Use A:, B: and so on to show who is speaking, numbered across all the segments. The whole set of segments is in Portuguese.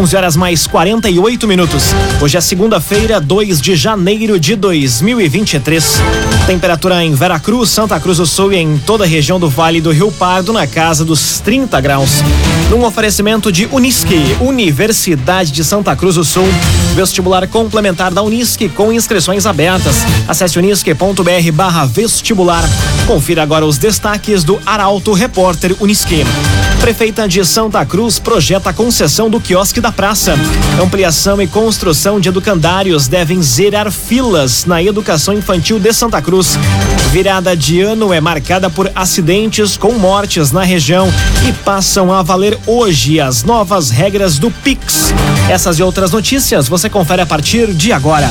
A: 11 horas mais 48 minutos. Hoje é segunda-feira, 2 de janeiro de 2023. Temperatura em Veracruz, Santa Cruz do Sul e em toda a região do Vale do Rio Pardo na casa dos 30 graus. Num oferecimento de Unisque, Universidade de Santa Cruz do Sul. Vestibular complementar da Unisque com inscrições abertas. Acesse unisque.br barra vestibular. Confira agora os destaques do Arauto Repórter Unisque. Prefeita de Santa Cruz projeta a concessão do quiosque da praça. Ampliação e construção de educandários devem zerar filas na educação infantil de Santa Cruz. Virada de ano é marcada por acidentes com mortes na região e passam a valer hoje as novas regras do Pix. Essas e outras notícias você confere a partir de agora.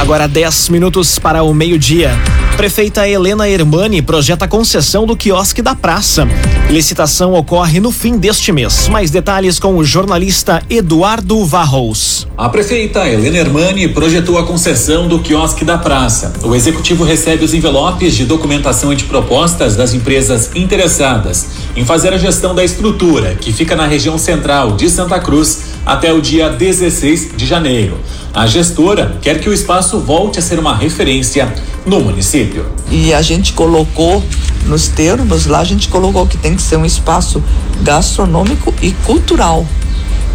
A: Agora 10 minutos para o meio-dia. Prefeita Helena Hermani projeta a concessão do quiosque da praça. Licitação ocorre no fim deste mês. Mais detalhes com o jornalista Eduardo Varros.
B: A prefeita Helena Hermani projetou a concessão do quiosque da praça. O executivo recebe os envelopes de documentação e de propostas das empresas interessadas em fazer a gestão da estrutura, que fica na região central de Santa Cruz, até o dia 16 de janeiro. A gestora quer que o espaço volte a ser uma referência no município.
C: E a gente colocou nos termos lá, a gente colocou que tem que ser um espaço gastronômico e cultural.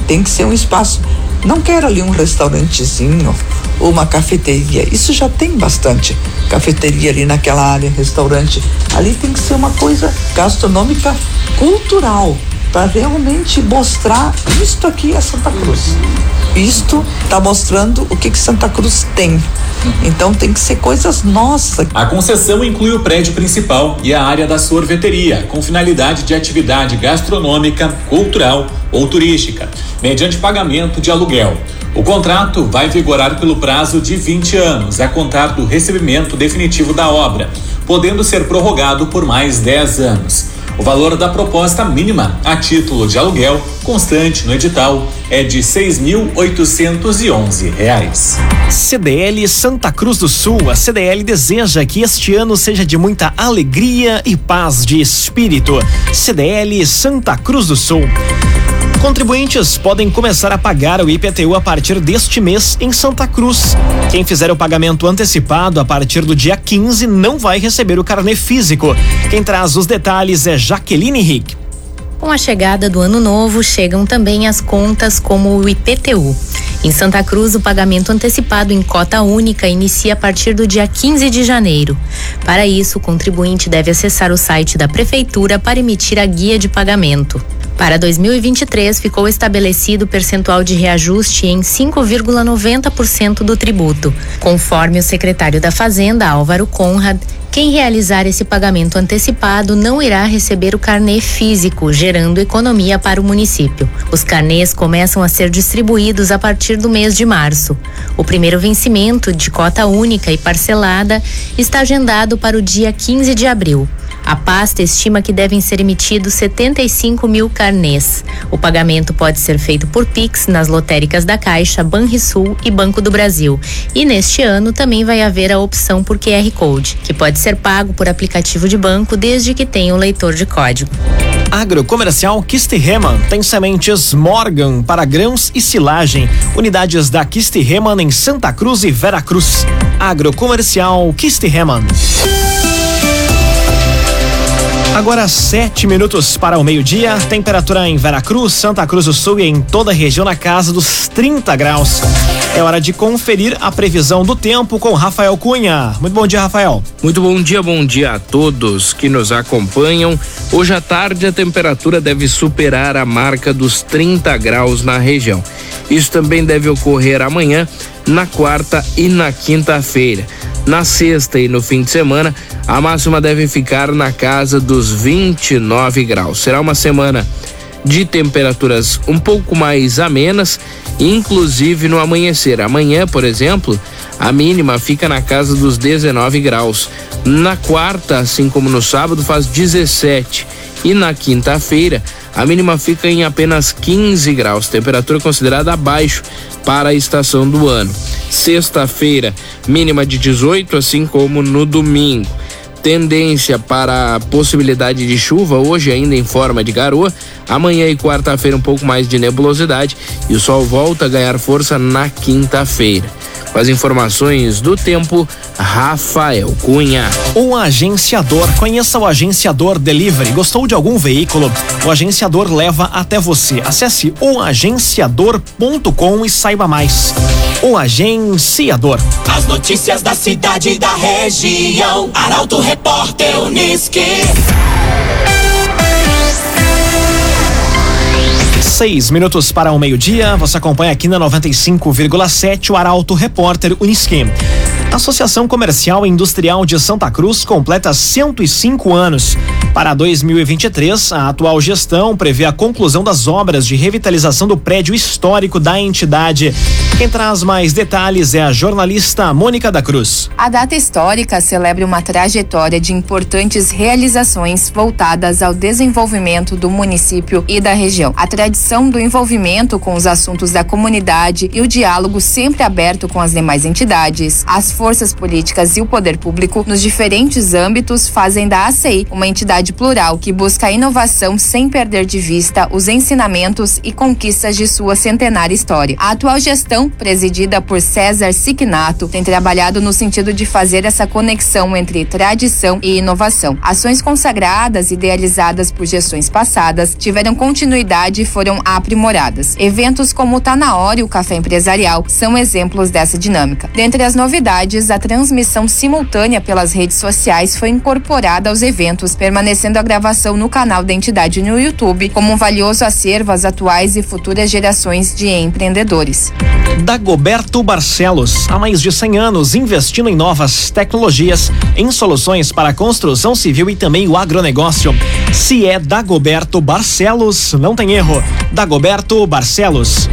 C: Tem que ser um espaço. Não quero ali um restaurantezinho ou uma cafeteria. Isso já tem bastante cafeteria ali naquela área, restaurante. Ali tem que ser uma coisa gastronômica cultural para realmente mostrar isto aqui é Santa Cruz. Isto está mostrando o que, que Santa Cruz tem. Então tem que ser coisas nossas.
B: A concessão inclui o prédio principal e a área da sorveteria, com finalidade de atividade gastronômica, cultural ou turística, mediante pagamento de aluguel. O contrato vai vigorar pelo prazo de 20 anos, a contar do recebimento definitivo da obra, podendo ser prorrogado por mais 10 anos. O valor da proposta mínima a título de aluguel constante no edital é de R$ 6.811.
A: CDL Santa Cruz do Sul. A CDL deseja que este ano seja de muita alegria e paz de espírito. CDL Santa Cruz do Sul. Contribuintes podem começar a pagar o IPTU a partir deste mês em Santa Cruz. Quem fizer o pagamento antecipado a partir do dia 15 não vai receber o carnê físico. Quem traz os detalhes é Jaqueline Rick.
D: Com a chegada do ano novo, chegam também as contas como o IPTU. Em Santa Cruz, o pagamento antecipado em cota única inicia a partir do dia 15 de janeiro. Para isso, o contribuinte deve acessar o site da Prefeitura para emitir a guia de pagamento. Para 2023, ficou estabelecido o percentual de reajuste em 5,90% do tributo. Conforme o secretário da Fazenda, Álvaro Conrad, quem realizar esse pagamento antecipado não irá receber o carnê físico, gerando economia para o município. Os carnês começam a ser distribuídos a partir do mês de março. O primeiro vencimento de cota única e parcelada está agendado para o dia 15 de abril. A pasta estima que devem ser emitidos 75 mil carnês. O pagamento pode ser feito por Pix nas lotéricas da Caixa, Banrisul e Banco do Brasil. E neste ano também vai haver a opção por QR Code, que pode ser pago por aplicativo de banco desde que tenha o um leitor de código.
A: Agrocomercial Kistihemann tem sementes Morgan para grãos e silagem. Unidades da Kistihemann em Santa Cruz e Veracruz. Agrocomercial Kistihemann. Agora sete minutos para o meio-dia, temperatura em Veracruz, Santa Cruz do Sul e em toda a região na casa dos 30 graus. É hora de conferir a previsão do tempo com Rafael Cunha. Muito bom dia, Rafael.
E: Muito bom dia, bom dia a todos que nos acompanham. Hoje à tarde a temperatura deve superar a marca dos 30 graus na região. Isso também deve ocorrer amanhã, na quarta e na quinta-feira. Na sexta e no fim de semana, a máxima deve ficar na casa dos 29 graus. Será uma semana de temperaturas um pouco mais amenas, inclusive no amanhecer. Amanhã, por exemplo, a mínima fica na casa dos 19 graus. Na quarta, assim como no sábado, faz 17. E na quinta-feira, a mínima fica em apenas 15 graus, temperatura considerada abaixo para a estação do ano. Sexta-feira, mínima de 18, assim como no domingo tendência para a possibilidade de chuva, hoje ainda em forma de garoa. Amanhã e quarta-feira, um pouco mais de nebulosidade e o sol volta a ganhar força na quinta-feira. Com as informações do tempo, Rafael Cunha.
A: O agenciador. Conheça o agenciador Delivery. Gostou de algum veículo? O agenciador leva até você. Acesse oagenciador.com e saiba mais. O agenciador.
F: As notícias da cidade e da região. Arauto Repórter Uniski.
A: Seis minutos para o meio-dia. Você acompanha aqui na 95,7 o Arauto Repórter Uniski. A Associação Comercial e Industrial de Santa Cruz completa 105 anos. Para 2023, a atual gestão prevê a conclusão das obras de revitalização do prédio histórico da entidade. Quem traz mais detalhes é a jornalista Mônica da Cruz.
G: A data histórica celebra uma trajetória de importantes realizações voltadas ao desenvolvimento do município e da região. A tradição do envolvimento com os assuntos da comunidade e o diálogo sempre aberto com as demais entidades, as forças políticas e o poder público nos diferentes âmbitos fazem da ACI uma entidade plural que busca inovação sem perder de vista os ensinamentos e conquistas de sua centenária história. A atual gestão, presidida por César Signato, tem trabalhado no sentido de fazer essa conexão entre tradição e inovação. Ações consagradas idealizadas por gestões passadas tiveram continuidade e foram aprimoradas. Eventos como o Tá na Hora e o Café Empresarial são exemplos dessa dinâmica. Dentre as novidades, a transmissão simultânea pelas redes sociais foi incorporada aos eventos, permanecendo a gravação no canal da entidade no YouTube como um valioso acervo às atuais e futuras gerações de empreendedores.
A: Dagoberto Barcelos, há mais de 100 anos investindo em novas tecnologias, em soluções para a construção civil e também o agronegócio. Se é Dagoberto Barcelos, não tem erro. Dagoberto Barcelos.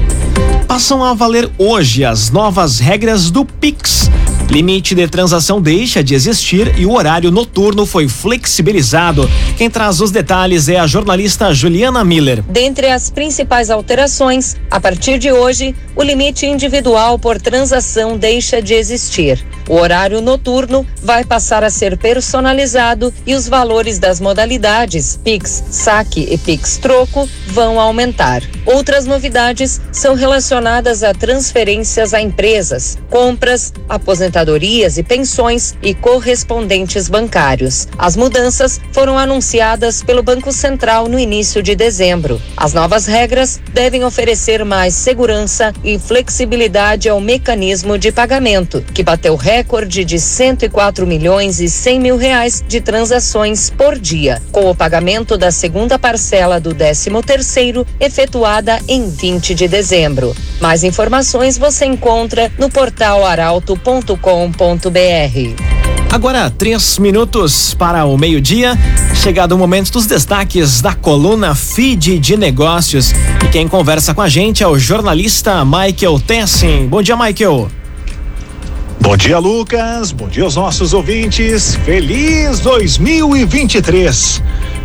A: Passam a valer hoje as novas regras do Pix. Limite de transação deixa de existir e o horário noturno foi flexibilizado. Quem traz os detalhes é a jornalista Juliana Miller.
H: Dentre as principais alterações, a partir de hoje, o limite individual por transação deixa de existir. O horário noturno vai passar a ser personalizado e os valores das modalidades Pix, Saque e Pix Troco vão aumentar. Outras novidades são relacionadas a transferências a empresas, compras, aposentadorias e pensões e correspondentes bancários. As mudanças foram anunciadas pelo Banco Central no início de dezembro. As novas regras devem oferecer mais segurança e flexibilidade ao mecanismo de pagamento, que bateu recorde de 104 milhões e 100 mil reais de transações por dia, com o pagamento da segunda parcela do 13 terceiro efetuada em 20 de dezembro. Mais informações você encontra no portal arauto.com.br.
A: Agora, três minutos para o meio-dia. Chegado o momento dos destaques da coluna Feed de Negócios. E quem conversa com a gente é o jornalista Michael Tessin. Bom dia, Michael.
I: Bom dia, Lucas. Bom dia aos nossos ouvintes. Feliz 2023.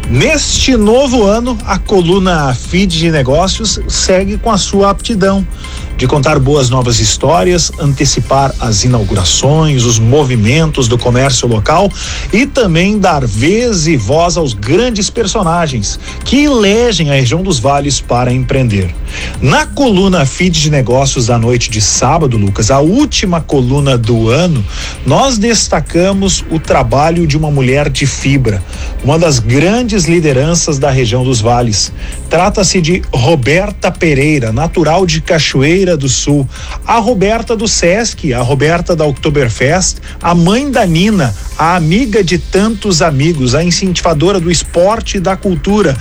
I: Neste novo ano, a coluna Feed de Negócios segue com a sua aptidão de contar boas novas histórias, antecipar as inaugurações, os movimentos do comércio local e também dar vez e voz aos grandes personagens que elegem a região dos vales para empreender. Na coluna Feed de Negócios da noite de sábado, Lucas, a última coluna do ano, nós destacamos o trabalho de uma mulher de fibra, uma das grandes lideranças da região dos vales. Trata-se de Roberta Pereira, natural de Cachoeira do Sul, a Roberta do Sesc, a Roberta da Oktoberfest, a mãe da Nina, a amiga de tantos amigos, a incentivadora do esporte e da cultura.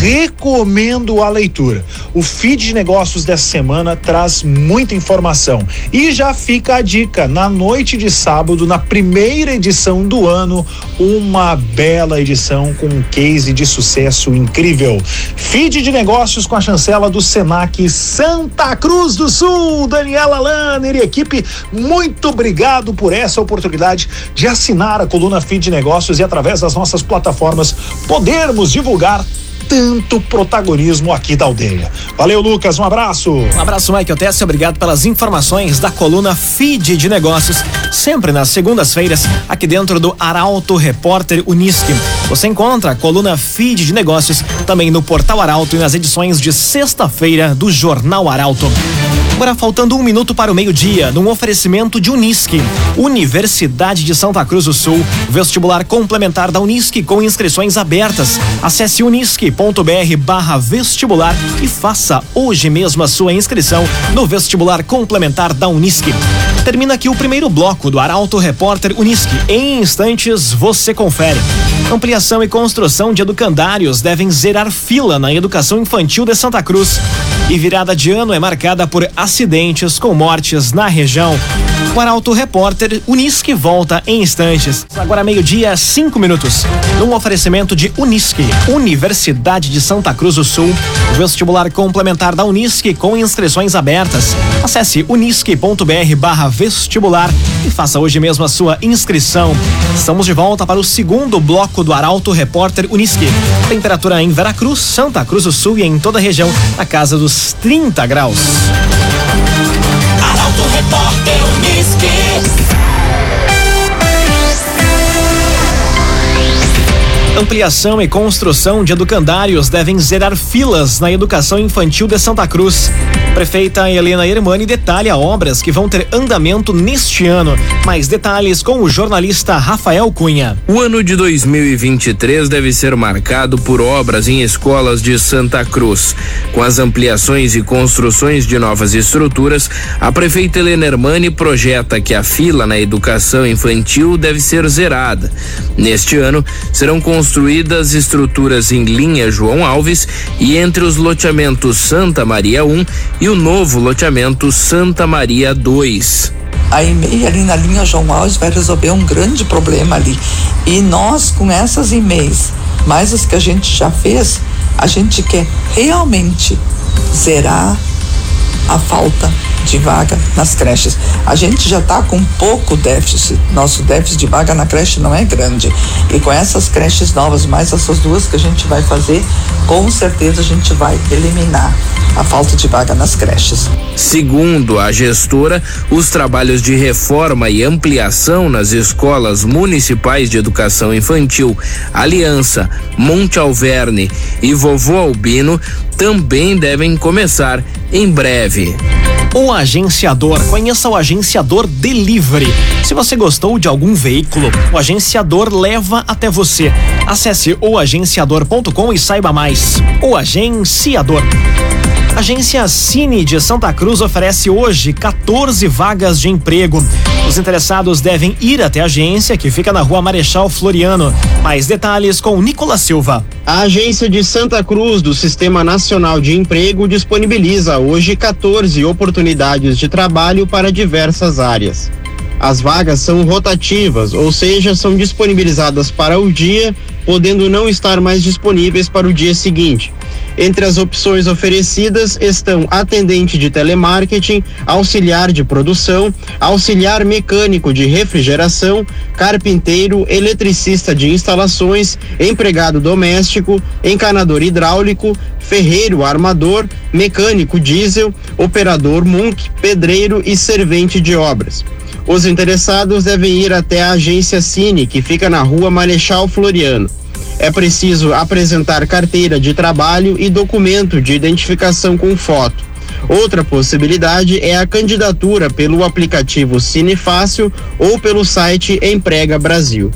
I: Recomendo a leitura. O feed de negócios dessa semana traz muita informação. E já fica a dica: na noite de sábado, na primeira edição do ano, uma bela edição com um case de sucesso incrível. Feed de negócios com a chancela do Senac Santa Cruz do Sul, Daniela Lanner e equipe, muito obrigado por essa oportunidade de assinar a coluna Feed de Negócios e através das nossas plataformas podermos divulgar tanto protagonismo aqui da aldeia. Valeu, Lucas, um abraço.
A: Um abraço, Michael Tess, obrigado pelas informações da coluna Feed de Negócios, sempre nas segundas-feiras, aqui dentro do Arauto Repórter Unisque. Você encontra a coluna Feed de Negócios também no Portal Arauto e nas edições de sexta-feira do Jornal Arauto. Agora faltando um minuto para o meio-dia, num oferecimento de Unisque, Universidade de Santa Cruz do Sul, vestibular complementar da Unisque com inscrições abertas. Acesse unisque.br barra vestibular e faça hoje mesmo a sua inscrição no vestibular complementar da Unisque. Termina aqui o primeiro bloco do Arauto Repórter Unisque. Em instantes, você confere. Ampliação e construção de educandários devem zerar fila na educação infantil de Santa Cruz. E virada de ano é marcada por acidentes com mortes na região. O Arauto Repórter Unisque volta em instantes. Agora meio-dia, cinco minutos. Num oferecimento de Unisque, Universidade de Santa Cruz do Sul. Vestibular complementar da Unisque com inscrições abertas. Acesse unisque.br barra vestibular e faça hoje mesmo a sua inscrição. Estamos de volta para o segundo bloco do Arauto Repórter Unisque. Temperatura em Veracruz, Santa Cruz do Sul e em toda a região, na casa dos 30 graus.
F: Arauto Repórter Unisque.
A: Ampliação e construção de educandários devem zerar filas na educação infantil de Santa Cruz. Prefeita Helena Hermani detalha obras que vão ter andamento neste ano. Mais detalhes com o jornalista Rafael Cunha.
E: O ano de 2023 deve ser marcado por obras em escolas de Santa Cruz. Com as ampliações e construções de novas estruturas, a prefeita Helena Hermani projeta que a fila na educação infantil deve ser zerada. Neste ano, serão construídas estruturas em linha João Alves e entre os loteamentos Santa Maria 1 e o novo loteamento Santa Maria 2.
C: A e-mail ali na linha João Alves vai resolver um grande problema ali. E nós, com essas e-mails, mais as que a gente já fez, a gente quer realmente zerar a falta de vaga nas creches. A gente já está com pouco déficit. Nosso déficit de vaga na creche não é grande. E com essas creches novas, mais essas duas que a gente vai fazer, com certeza a gente vai eliminar a falta de vaga nas creches.
E: Segundo a gestora, os trabalhos de reforma e ampliação nas escolas municipais de educação infantil Aliança, Monte Alverne e Vovô Albino também devem começar em breve.
A: O agenciador. Conheça o agenciador Delivery. Se você gostou de algum veículo, o agenciador leva até você. Acesse oagenciador.com e saiba mais. O agenciador. Agência Cine de Santa Cruz oferece hoje 14 vagas de emprego. Os interessados devem ir até a agência, que fica na rua Marechal Floriano. Mais detalhes com Nicolas Silva.
J: A agência de Santa Cruz do Sistema Nacional de Emprego disponibiliza hoje 14 oportunidades de trabalho para diversas áreas. As vagas são rotativas, ou seja, são disponibilizadas para o dia, podendo não estar mais disponíveis para o dia seguinte. Entre as opções oferecidas estão atendente de telemarketing, auxiliar de produção, auxiliar mecânico de refrigeração, carpinteiro, eletricista de instalações, empregado doméstico, encanador hidráulico, ferreiro armador, mecânico diesel, operador Munk, pedreiro e servente de obras. Os interessados devem ir até a agência Cine, que fica na rua Marechal Floriano. É preciso apresentar carteira de trabalho e documento de identificação com foto. Outra possibilidade é a candidatura pelo aplicativo Cine Fácil ou pelo site Emprega Brasil.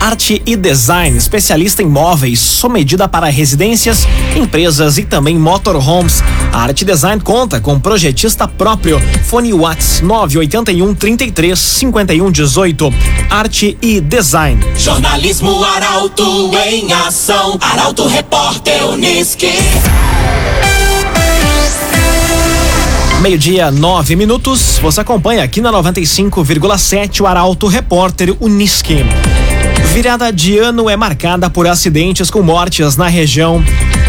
A: Arte e Design, especialista em móveis, sob medida para residências, empresas e também motorhomes. A Arte Design conta com projetista próprio. Fone Whats 981 33 51 18. Arte e Design.
F: Jornalismo Arauto em ação. Arauto Repórter Uniski.
A: Meio-dia, nove minutos. Você acompanha aqui na 95,7 o Arauto Repórter Uniski. Virada de ano é marcada por acidentes com mortes na região.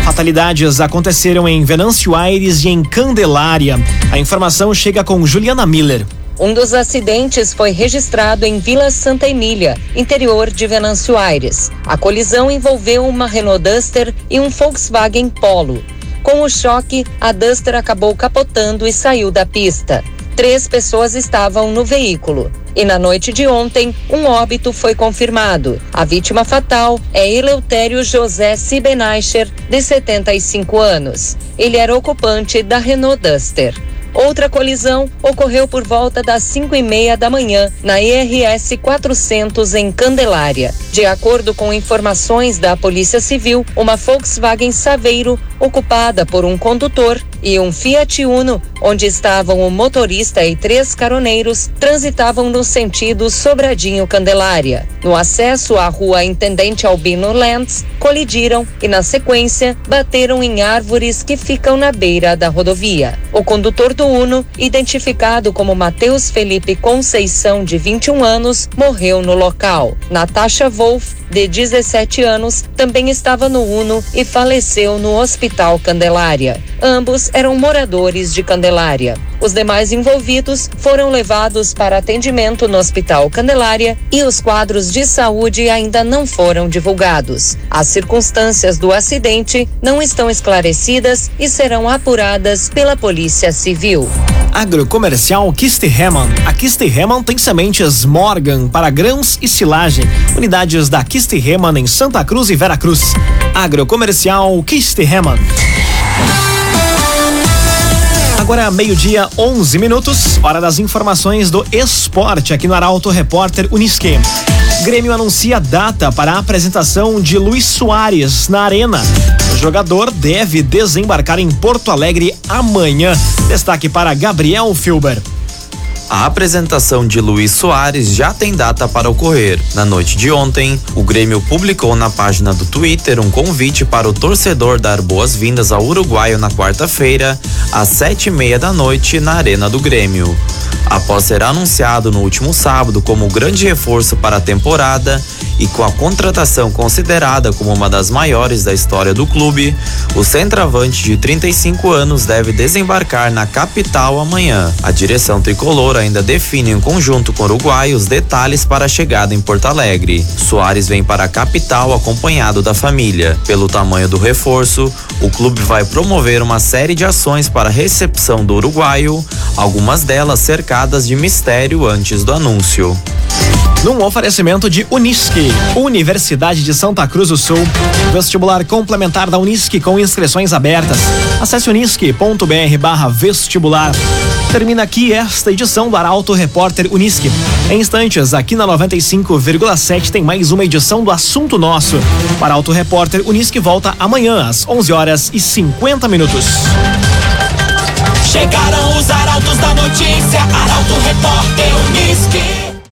A: Fatalidades aconteceram em Venâncio Aires e em Candelária. A informação chega com Juliana Miller.
H: Um dos acidentes foi registrado em Vila Santa Emília, interior de Venâncio Aires. A colisão envolveu uma Renault Duster e um Volkswagen Polo. Com o choque, a Duster acabou capotando e saiu da pista. Três pessoas estavam no veículo. E na noite de ontem, um óbito foi confirmado. A vítima fatal é Eleutério José Sibenaicher, de 75 anos. Ele era ocupante da Renault Duster. Outra colisão ocorreu por volta das 5 e meia da manhã na IRS 400 em Candelária. De acordo com informações da Polícia Civil, uma Volkswagen Saveiro ocupada por um condutor e um Fiat Uno, onde estavam o motorista e três caroneiros, transitavam no sentido Sobradinho Candelária. No acesso à rua Intendente Albino Lentz, colidiram e, na sequência, bateram em árvores que ficam na beira da rodovia. O condutor do Uno, identificado como Matheus Felipe Conceição, de 21 anos, morreu no local. Natasha Wolf, de 17 anos, também estava no Uno e faleceu no Hospital Candelária. Ambos eram moradores de Candelária. Os demais envolvidos foram levados para atendimento no Hospital Candelária e os quadros de saúde ainda não foram divulgados. As circunstâncias do acidente não estão esclarecidas e serão apuradas pela Polícia Civil.
A: Agrocomercial Kistihemann. A Kistihemann tem sementes Morgan para grãos e silagem. Unidades da Kistihemann em Santa Cruz e Veracruz. Agrocomercial Kistihemann. Agora meio-dia, 11 minutos, hora das informações do esporte aqui no Arauto Repórter Unisque. Grêmio anuncia data para a apresentação de Luiz Soares na Arena. O jogador deve desembarcar em Porto Alegre amanhã. Destaque para Gabriel Filber.
K: A apresentação de Luiz Soares já tem data para ocorrer. Na noite de ontem, o Grêmio publicou na página do Twitter um convite para o torcedor dar boas-vindas ao uruguaio na quarta-feira, às sete e meia da noite, na Arena do Grêmio. Após ser anunciado no último sábado como grande reforço para a temporada e com a contratação considerada como uma das maiores da história do clube, o centroavante de 35 anos deve desembarcar na capital amanhã. A direção tricolor ainda define em conjunto com o Uruguai os detalhes para a chegada em Porto Alegre. Soares vem para a capital acompanhado da família. Pelo tamanho do reforço, o clube vai promover uma série de ações para a recepção do uruguaio, algumas delas cercadas de mistério antes do anúncio.
A: Num oferecimento de Unisque, Universidade de Santa Cruz do Sul, vestibular complementar da Unisque com inscrições abertas. Acesse unisque.br barra vestibular. Termina aqui esta edição do Arauto Repórter Unisque. Em instantes, aqui na 95,7 tem mais uma edição do Assunto Nosso. O Arauto Repórter Unisque volta amanhã às 11 horas e 50 minutos.
F: Chegaram os arautos da notícia, Arauto Repórter Unisque.